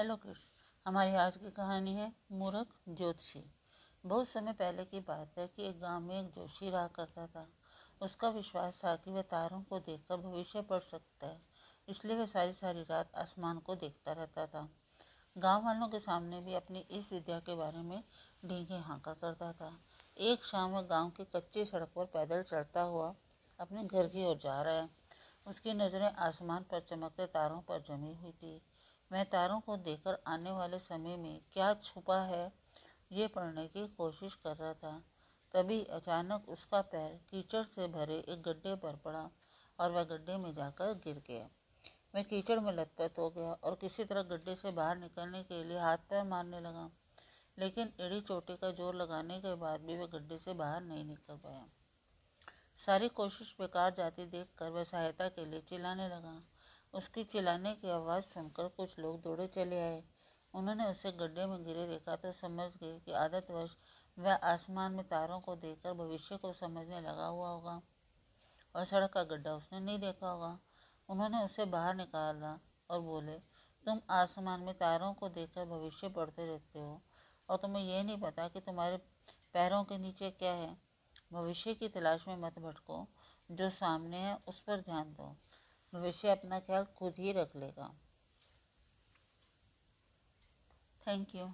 Hello kids हमारी आज की कहानी है मूर्ख ज्योतिषी। बहुत समय पहले की बात है कि एक गाँव में एक जोशी रहा करता था। उसका विश्वास था कि वह तारों को देखकर भविष्य पढ़ सकता है, इसलिए वह सारी सारी रात आसमान को देखता रहता था। गाँव वालों के सामने भी अपनी इस विद्या के बारे में ढींगे हाँका करता था। एक शाम वह गाँव की कच्ची सड़क पर पैदल चलता हुआ अपने घर की ओर जा रहा है। उसकी नज़रें आसमान पर चमकते तारों पर जमी हुई थी। मैं तारों को देखकर आने वाले समय में क्या छुपा है, ये पढ़ने की कोशिश कर रहा था। तभी अचानक उसका पैर कीचड़ से भरे एक गड्ढे पर पड़ा और वह गड्ढे में जाकर गिर गया। मैं कीचड़ में लतपत हो गया और किसी तरह गड्ढे से बाहर निकलने के लिए हाथ पैर मारने लगा, लेकिन एड़ी चोटी का ज़ोर लगाने के बाद भी वह गड्ढे से बाहर नहीं निकल पाया। सारी कोशिश बेकार जाती देख कर वह सहायता के लिए चिल्लाने लगा। उसकी चिल्लाने की आवाज़ सुनकर कुछ लोग दौड़े चले आए। उन्होंने उसे गड्ढे में गिरे देखा तो समझ गए कि आदतवश वह आसमान में तारों को देखकर भविष्य को समझने लगा हुआ होगा और सड़क का गड्ढा उसने नहीं देखा होगा। उन्होंने उसे बाहर निकाला और बोले, तुम आसमान में तारों को देखकर भविष्य पढ़ते रहते हो और तुम्हें यह नहीं पता कि तुम्हारे पैरों के नीचे क्या है। भविष्य की तलाश में मत भटको, जो सामने है उस पर ध्यान दो। भविष्य अपना ख्याल खुद ही रख लेगा। Thank you